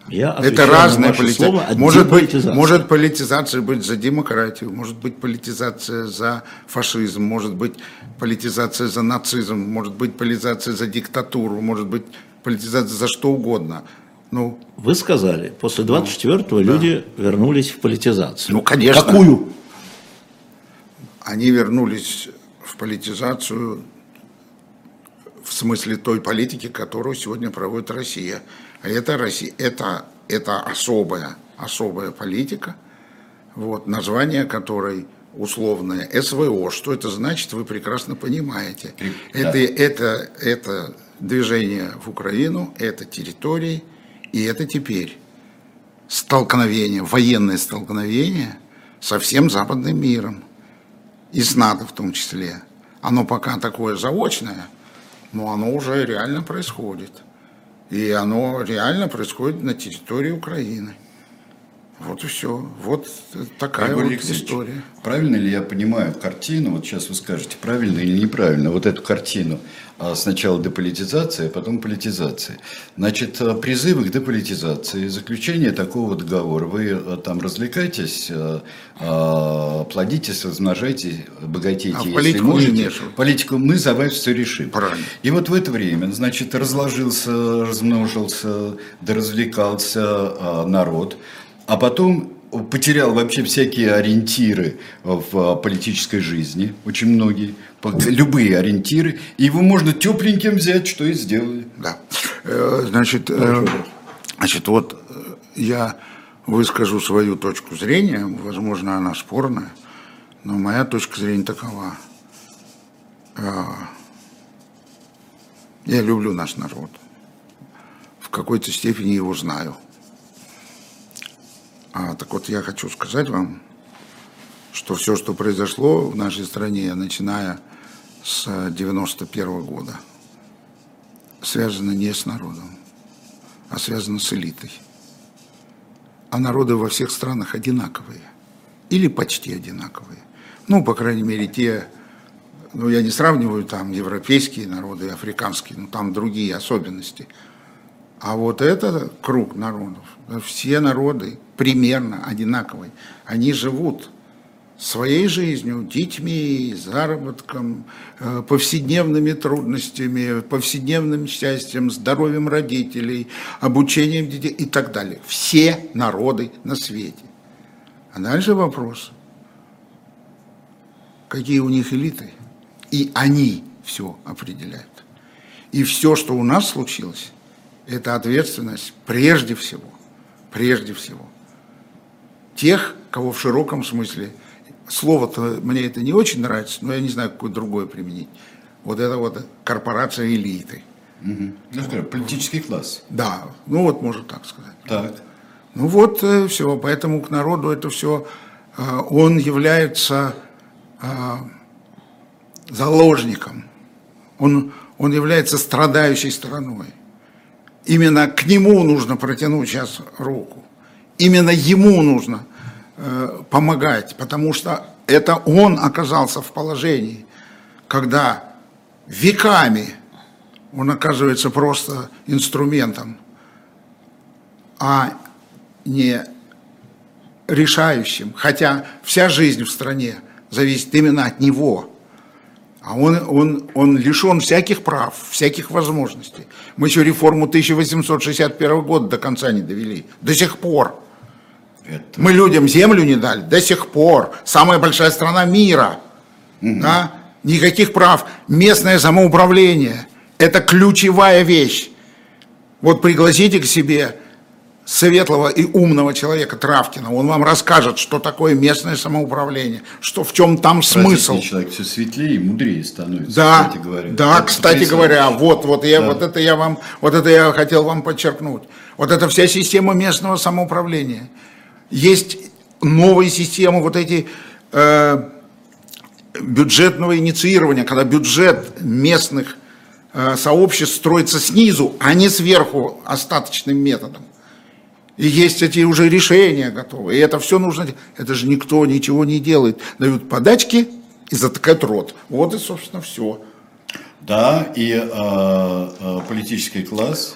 Я Это разная политизация. о Может быть, может политизация быть за демократию, может быть политизация за фашизм, может быть политизация за нацизм, может быть политизация за диктатуру, может быть политизация за что угодно. Ну, Вы сказали, после 24-го люди вернулись в политизацию. Ну, конечно. Какую? они вернулись в политизацию в смысле той политики, которую сегодня проводит Россия. А это, Россия, это, это особая, особая политика, вот, название которой условное СВО. Что это значит, вы прекрасно понимаете. Это, это, это движение в Украину, это территории, и это теперь столкновение, военное столкновение со всем западным миром и с НАТО в том числе. Оно пока такое заочное, но оно уже реально происходит. И оно реально происходит на территории Украины. Вот и все. Вот такая Григорий вот история. Правильно ли я понимаю картину, вот сейчас вы скажете, правильно или неправильно, вот эту картину, а, сначала деполитизация, а потом политизация. Значит, а, призывы к деполитизации, заключение такого договора, вы а, там развлекайтесь, а, плодитесь, размножайтесь, богатейте, А если политику можете. Политику мы за вас все решим. Правильно. И вот в это время, значит, разложился, размножился, доразвлекался народ, а потом потерял вообще всякие ориентиры в а, политической жизни, очень многие, любые ориентиры, и его можно тепленьким взять, что и сделали. Да. Э, Значит, э, значит, вот э, я выскажу свою точку зрения, возможно, она спорная, но моя точка зрения такова. Я люблю наш народ. В какой-то степени его знаю. А, так вот, я хочу сказать вам, что все, что произошло в нашей стране, начиная с 91 года, связано не с народом, а связано с элитой. А народы во всех странах одинаковые. Или почти одинаковые. Ну, по крайней мере, те, ну, я не сравниваю там европейские народы и африканские, ну, там другие особенности. А вот это круг народов, все народы примерно одинаковые. Они живут своей жизнью, детьми, заработком, э, повседневными трудностями, повседневным счастьем, здоровьем родителей, обучением детей и так далее. Все народы на свете. А дальше вопрос, какие у них элиты? И они все определяют. И все, что у нас случилось, это ответственность прежде всего, прежде всего, тех, кого в широком смысле, слово-то мне это не очень нравится, но я не знаю, какое другое применить. Вот это вот корпорация элиты. Ну, скажем, политический класс. Да, ну вот можно так сказать. Так. Ну вот все, поэтому к народу это все, он является э, заложником, он, он является страдающей стороной. Именно к нему нужно протянуть сейчас руку, именно ему нужно э, помогать, потому что это он оказался в положении, когда веками он оказывается просто инструментом, а не решающим. Хотя вся жизнь в стране зависит именно от него. А он, он, он лишен всяких прав, всяких возможностей. Мы еще реформу 1861 года до конца не довели. До сих пор. Это... Мы людям землю не дали. До сих пор. Самая большая страна мира. Угу. Да? Никаких прав. Местное самоуправление. Это ключевая вещь. Вот пригласите к себе светлого и умного человека Травкина. Он вам расскажет, что такое местное самоуправление, что в чем там смысл. человек все светлее и мудрее становится, да, кстати говоря. Да, это кстати говоря, вот, вот, я, да. вот это я вам, вот это я хотел вам подчеркнуть. Вот это вся система местного самоуправления. Есть новые системы, вот эти э, бюджетного инициирования, когда бюджет местных э, сообществ строится снизу, а не сверху остаточным методом. И есть эти уже решения готовы. И это все нужно... Это же никто ничего не делает. Дают подачки и затыкают рот. Вот и, собственно, все. Да, и э, э, политический класс,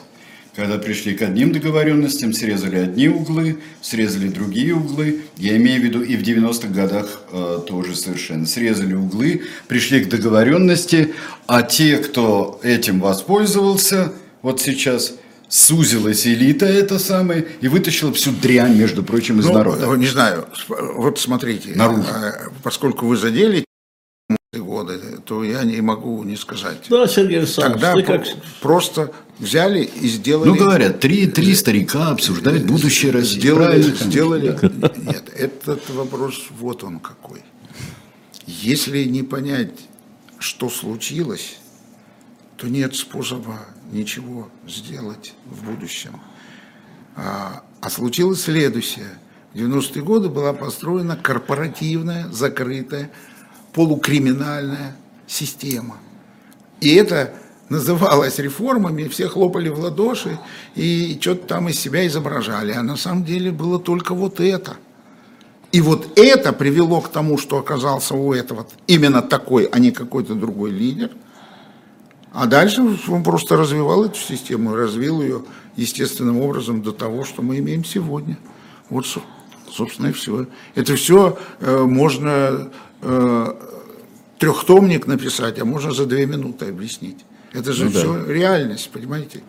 когда пришли к одним договоренностям, срезали одни углы, срезали другие углы. Я имею в виду и в 90-х годах э, тоже совершенно. Срезали углы, пришли к договоренности, а те, кто этим воспользовался, вот сейчас – сузилась элита это самое и вытащила всю дрянь, между прочим, из ну, народа. Не знаю, вот смотрите, Наружу. Э, поскольку вы задели годы, то я не могу не сказать. Да, Сергей Александрович, Тогда ты как... просто взяли и сделали... Ну, говорят, три, три старика обсуждают будущее России. Сделали, сделали... Нет, этот вопрос вот он какой. Если не понять, что случилось, то нет способа ничего сделать в будущем. А, а случилось следующее. В 90-е годы была построена корпоративная, закрытая, полукриминальная система. И это называлось реформами, все хлопали в ладоши и что-то там из себя изображали. А на самом деле было только вот это. И вот это привело к тому, что оказался у этого именно такой, а не какой-то другой лидер – а дальше он просто развивал эту систему, развил ее естественным образом до того, что мы имеем сегодня. Вот, собственно, и все. Это все э, можно э, трехтомник написать, а можно за две минуты объяснить. Это же ну, все да. реальность, понимаете?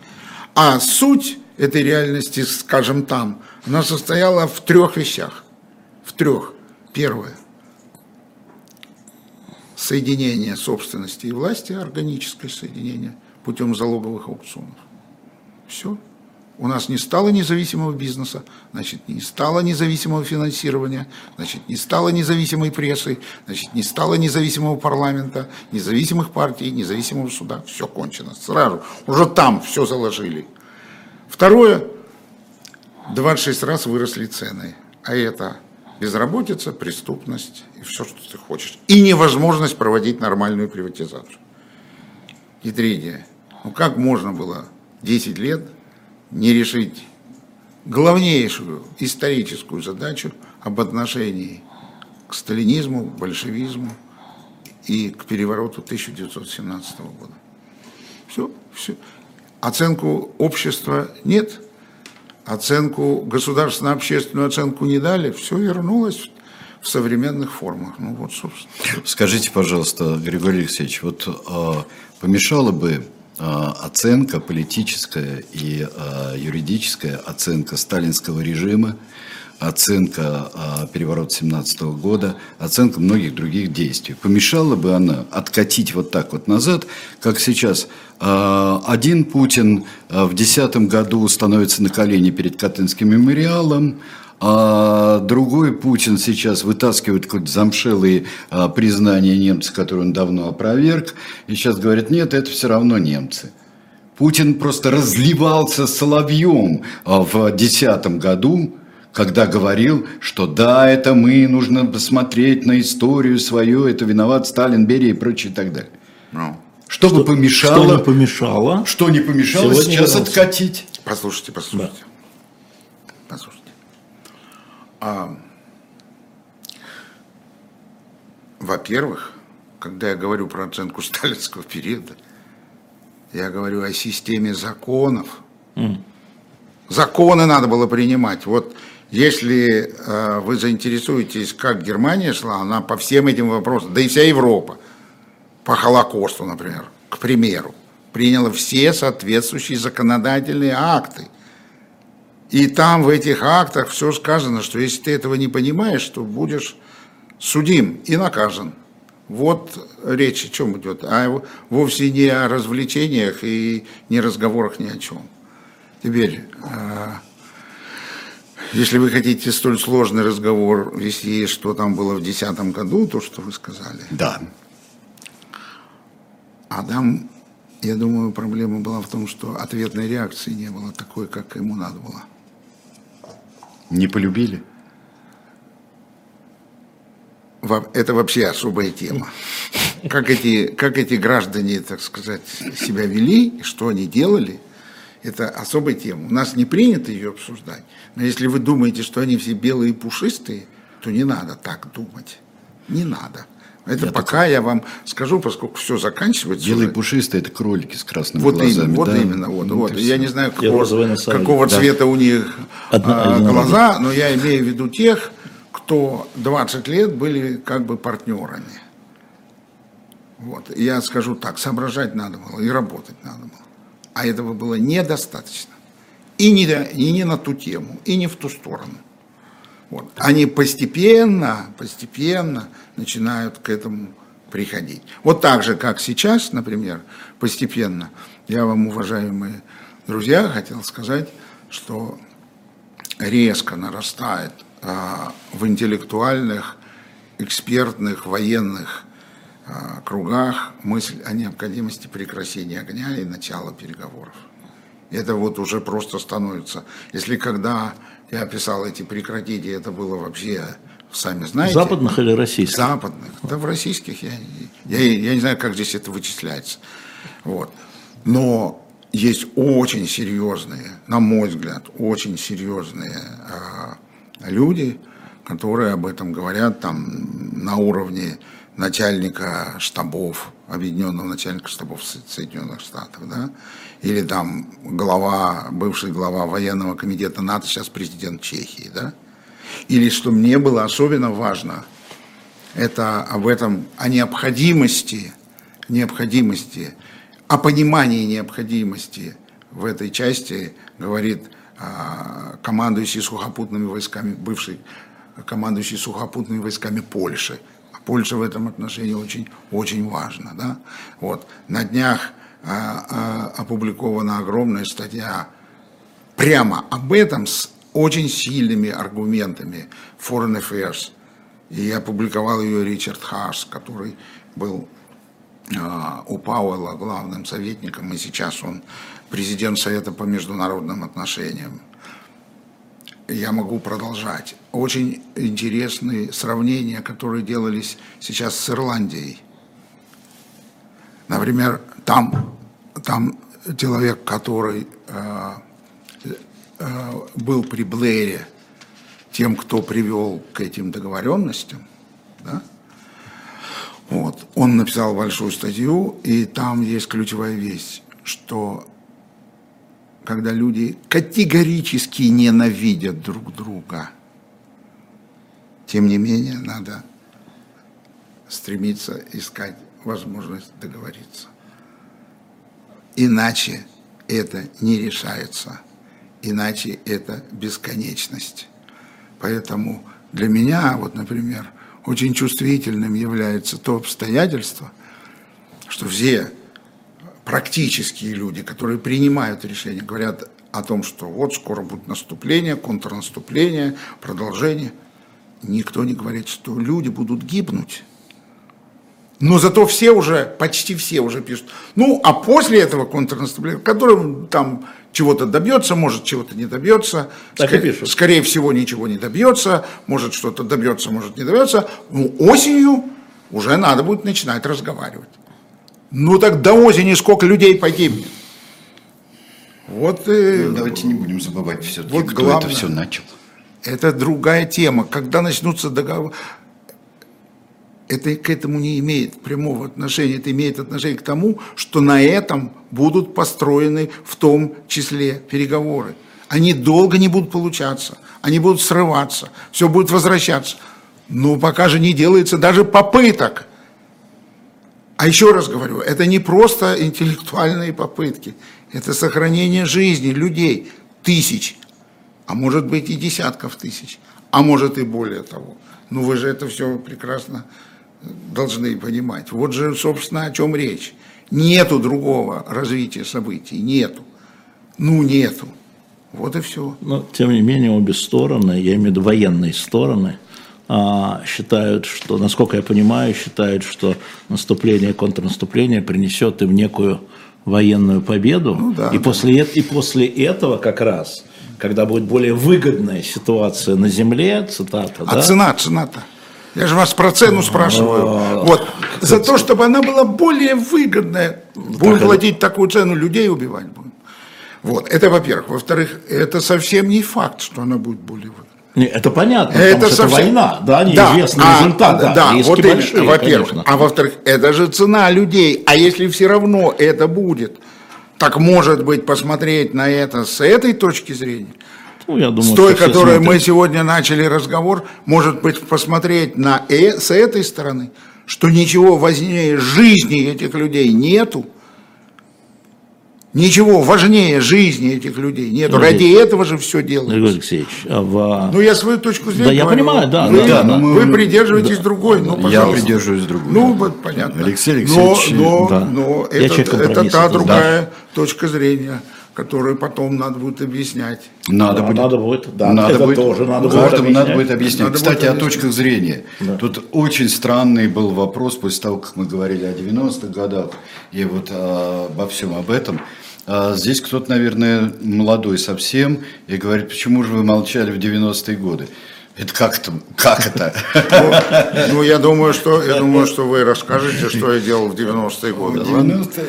А суть этой реальности, скажем там, она состояла в трех вещах. В трех. Первое соединение собственности и власти, органическое соединение путем залоговых аукционов. Все. У нас не стало независимого бизнеса, значит, не стало независимого финансирования, значит, не стало независимой прессы, значит, не стало независимого парламента, независимых партий, независимого суда. Все кончено. Сразу. Уже там все заложили. Второе. 26 раз выросли цены. А это безработица, преступность и все, что ты хочешь. И невозможность проводить нормальную приватизацию. И третье. Ну как можно было 10 лет не решить главнейшую историческую задачу об отношении к сталинизму, большевизму и к перевороту 1917 года. Все, все. Оценку общества нет, оценку, государственно-общественную оценку не дали, все вернулось в современных формах. Ну вот, собственно. Скажите, пожалуйста, Григорий Алексеевич, вот а, помешала бы а, оценка политическая и а, юридическая оценка сталинского режима оценка э, переворота 17 года, оценка многих других действий. Помешала бы она откатить вот так вот назад, как сейчас э, один Путин э, в 2010 году становится на колени перед Катынским мемориалом, а другой Путин сейчас вытаскивает какие-то замшелые а, признания немцев, которые он давно опроверг, и сейчас говорит, нет, это все равно немцы. Путин просто разливался соловьем в 2010 году, когда говорил, что да, это мы, нужно посмотреть на историю свою, это виноват Сталин, Берия и прочее и так далее. Ну, что, что бы помешало? Что не помешало? Что не помешало Сегодня сейчас вернулся. откатить? Послушайте, послушайте. Да. Послушайте. А, во-первых, когда я говорю про оценку сталинского периода, я говорю о системе законов. Mm. Законы надо было принимать. Вот если э, вы заинтересуетесь, как Германия шла, она по всем этим вопросам, да и вся Европа, по Холокосту, например, к примеру, приняла все соответствующие законодательные акты. И там в этих актах все сказано, что если ты этого не понимаешь, то будешь судим и наказан. Вот речь о чем идет, а вовсе не о развлечениях и не разговорах ни о чем. Теперь, а, если вы хотите столь сложный разговор вести, что там было в 2010 году, то, что вы сказали. Да. А там, я думаю, проблема была в том, что ответной реакции не было такой, как ему надо было. Не полюбили? это вообще особая тема. Как эти, как эти граждане, так сказать, себя вели, что они делали, это особая тема. У нас не принято ее обсуждать. Но если вы думаете, что они все белые и пушистые, то не надо так думать. Не надо. Это я пока так... я вам скажу, поскольку все заканчивается. Белые уже. пушистые это кролики с красными вот глазами. Именно, вот да? именно, вот, ну, вот. Я не знаю, какого, какого да. цвета у них Одна, а, глаза, но я имею в виду тех, кто 20 лет были как бы партнерами. Вот. Я скажу так, соображать надо было и работать надо было. А этого было недостаточно. И не, и не на ту тему, и не в ту сторону. Вот. Они постепенно, постепенно начинают к этому приходить. Вот так же, как сейчас, например, постепенно, я вам, уважаемые друзья, хотел сказать, что резко нарастает а, в интеллектуальных, экспертных, военных кругах мысль о необходимости прекращения огня и начала переговоров. Это вот уже просто становится. Если когда я писал эти прекратите, это было вообще, сами знаете. Западных или российских? Западных. Да в российских я, я, я не знаю, как здесь это вычисляется. Вот. Но есть очень серьезные, на мой взгляд, очень серьезные а, люди, которые об этом говорят там на уровне начальника штабов, объединенного начальника штабов Соединенных Штатов, да, или там глава, бывший глава военного комитета НАТО, сейчас президент Чехии, да, или что мне было особенно важно, это об этом, о необходимости, необходимости, о понимании необходимости в этой части говорит а, командующий сухопутными войсками, бывший командующий сухопутными войсками Польши. А Польша в этом отношении очень, очень важна. Да? Вот. На днях а, а, опубликована огромная статья прямо об этом с очень сильными аргументами Foreign Affairs. И опубликовал ее Ричард Хаас, который был у Пауэлла главным советником, и сейчас он президент Совета по международным отношениям. Я могу продолжать. Очень интересные сравнения, которые делались сейчас с Ирландией. Например, там, там человек, который э, э, был при Блэре, тем, кто привел к этим договоренностям, да, вот, он написал большую статью, и там есть ключевая вещь, что когда люди категорически ненавидят друг друга. Тем не менее, надо стремиться искать возможность договориться. Иначе это не решается, иначе это бесконечность. Поэтому для меня, вот, например, очень чувствительным является то обстоятельство, что все практические люди, которые принимают решения, говорят о том, что вот скоро будет наступление, контрнаступление, продолжение. Никто не говорит, что люди будут гибнуть. Но зато все уже, почти все уже пишут. Ну, а после этого контрнаступления, которым там чего-то добьется, может, чего-то не добьется. Так скорее, и пишут. скорее всего, ничего не добьется, может, что-то добьется, может, не добьется. Ну, осенью уже надо будет начинать разговаривать. Ну так до осени сколько людей погибнет? Вот, э, ну, давайте не будем забывать все-таки, вот кто главное, это все начал. Это другая тема. Когда начнутся договоры, это к этому не имеет прямого отношения, это имеет отношение к тому, что на этом будут построены в том числе переговоры. Они долго не будут получаться, они будут срываться, все будет возвращаться. Но пока же не делается даже попыток. А еще раз говорю, это не просто интеллектуальные попытки, это сохранение жизни людей, тысяч, а может быть и десятков тысяч, а может и более того. Ну вы же это все прекрасно должны понимать. Вот же, собственно, о чем речь. Нету другого развития событий, нету. Ну, нету. Вот и все. Но, тем не менее, обе стороны, я имею в виду военные стороны, считают, что, насколько я понимаю, считают, что наступление, контрнаступление принесет им некую военную победу. Ну, да, и, да. После, и после этого как раз, когда будет более выгодная ситуация на земле, цитата. А да? цена, цена-то? Я же вас про цену спрашиваю. Вот. За то, чтобы она была более выгодная. Будем платить такую цену, людей убивать будем. Вот, это во-первых. Во-вторых, это совсем не факт, что она будет более выгодной. Это понятно, это совсем... это война, да, неизвестный да, результат, а, да, да вот большие, во-первых. Конечно. А во-вторых, это же цена людей, а если все равно это будет, так может быть посмотреть на это с этой точки зрения, ну, я думаю, с той, которой мы сегодня начали разговор, может быть посмотреть на э, с этой стороны, что ничего важнее жизни этих людей нету, Ничего важнее жизни этих людей нет. Ну, Ради этого же все делается. Григорий Алексеевич, а в... Ну, я свою точку зрения Да, я говорю. понимаю, да. Вы, да, да, вы придерживаетесь да. другой, ну, пожалуйста. Я придерживаюсь другой. Ну, вот понятно. Алексей Алексеевич, но, но, да. но это, это та другая да. точка зрения которую потом надо будет объяснять. Надо, да, будет, надо будет, да, надо это будет, тоже надо будет объяснять. надо будет объяснять. Надо Кстати, будет о точках зрения. Да. Тут очень странный был вопрос после того, как мы говорили о 90-х годах и вот а, обо всем об этом. А здесь кто-то, наверное, молодой совсем и говорит, почему же вы молчали в 90-е годы? Это как это? Как это? Ну, ну, я думаю, что я думаю, что вы расскажете, что я делал в 90-е годы. 90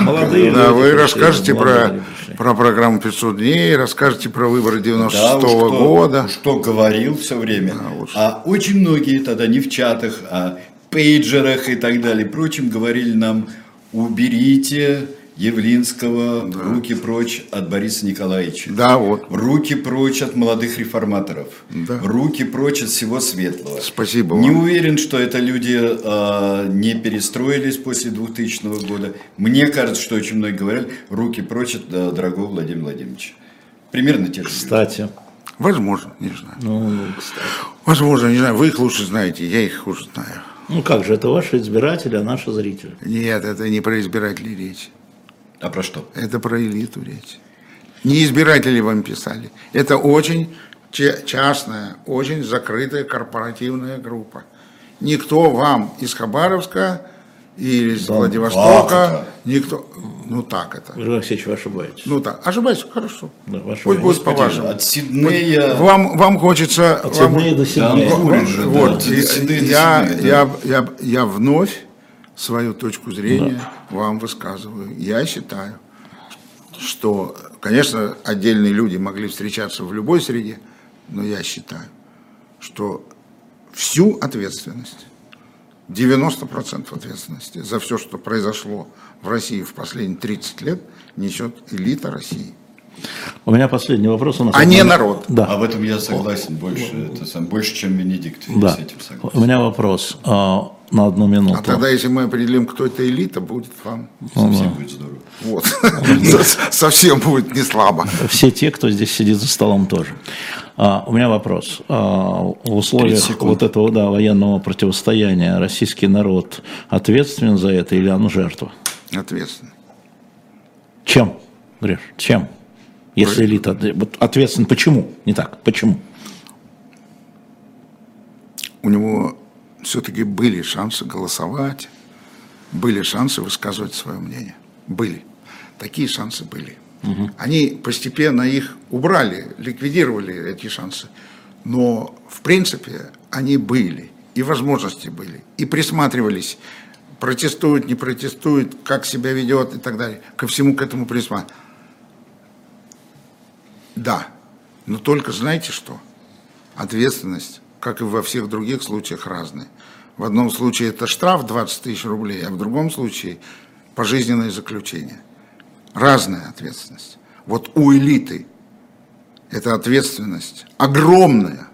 молодые да, вы расскажете про, про программу 500 дней, расскажете про выборы 96 -го да, года. Что говорил все время. А очень многие тогда не в чатах, а пейджерах и так далее, прочим, говорили нам, уберите Явлинского, да. руки прочь от Бориса Николаевича. Да, вот. Руки прочь от молодых реформаторов. Да. Руки прочь от всего светлого. Спасибо Не уверен, что это люди э, не перестроились после 2000 года. Мне кажется, что очень многие говорят, руки прочь от э, дорогого Владимира Владимировича. Примерно те же. Кстати. Люди. Возможно, не знаю. Ну, кстати. Возможно, не знаю. Вы их лучше знаете, я их хуже знаю. Ну как же, это ваши избиратели, а наши зрители. Нет, это не про избирателей речь. А про что? Это про элиту речь. Не избиратели вам писали. Это очень частная, очень закрытая корпоративная группа. Никто вам из Хабаровска или из да, Владивостока, никто, ну так это. Григорий Алексеевич, вы ошибаетесь. Ну так, ошибаюсь, хорошо. Да, Пусть будет по-вашему. От Сиднея... Вам, вам хочется... От вам, Сиднея до Сиднея. Да, вот, да, я, я, я, я, я вновь свою точку зрения да. вам высказываю. Я считаю, что, конечно, отдельные люди могли встречаться в любой среде, но я считаю, что всю ответственность, 90% ответственности за все, что произошло в России в последние 30 лет, несет элита России. У меня последний вопрос. У нас а не народ. Да. Об этом я согласен больше, это сам, больше, чем Венедикт. Да. С этим согласен. У меня вопрос. А, на одну минуту. А тогда, если мы определим, кто это элита, будет вам совсем будет здорово. Вот. Совсем будет не слабо. Все те, кто здесь сидит за столом тоже. А, у меня вопрос. А, в условиях вот этого да, военного противостояния российский народ ответственен за это или он жертва? Ответственен. Чем, Гриш, чем? Если элита вот ответственен, почему? Не так, почему? У него все-таки были шансы голосовать, были шансы высказывать свое мнение. Были. Такие шансы были. Угу. Они постепенно их убрали, ликвидировали эти шансы. Но, в принципе, они были. И возможности были. И присматривались. Протестует, не протестует, как себя ведет и так далее. Ко всему к этому присматривались. Да. Но только знаете что? Ответственность как и во всех других случаях, разные. В одном случае это штраф 20 тысяч рублей, а в другом случае пожизненное заключение. Разная ответственность. Вот у элиты эта ответственность огромная,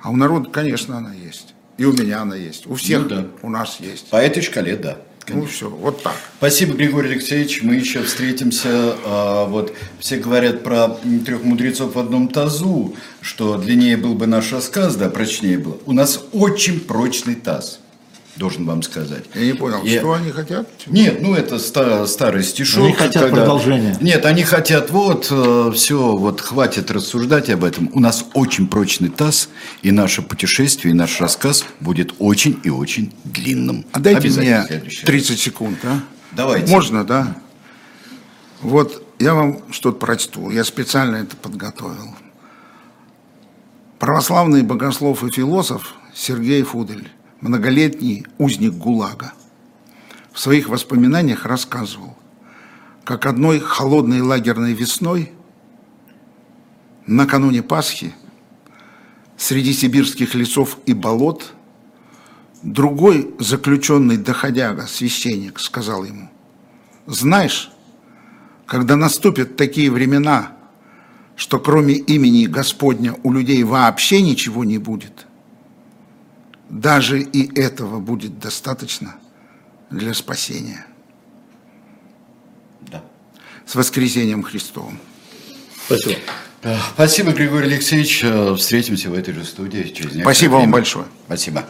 а у народа, конечно, она есть. И у меня она есть. У всех Ну да. у нас есть. По этой шкале, да. Ну все, вот так. Спасибо, Григорий Алексеевич. Мы еще встретимся. А, вот все говорят про трех мудрецов в одном тазу, что длиннее был бы наш рассказ, да, прочнее было. У нас очень прочный таз, должен вам сказать. Я не понял, Я- что они хотят? Нет, ну это ста- старый стишок. Они хотят продолжения. Нет, они хотят, вот, все, вот хватит рассуждать об этом. У нас очень прочный таз, и наше путешествие, и наш рассказ будет очень и очень длинным. А дайте мне следующий раз. 30 секунд, а? Давайте. Можно, да? Вот я вам что-то прочту. Я специально это подготовил. Православный богослов и философ Сергей Фудель, многолетний узник ГУЛАГа, в своих воспоминаниях рассказывал, как одной холодной лагерной весной, накануне Пасхи, среди сибирских лесов и болот – Другой заключенный доходяга, священник, сказал ему, знаешь, когда наступят такие времена, что кроме имени Господня у людей вообще ничего не будет, даже и этого будет достаточно для спасения. Да. С воскресением Христовым. Спасибо. Да, Спасибо, Григорий Алексеевич. Э, Встретимся в этой же студии через некоторое Спасибо вам время. большое. Спасибо.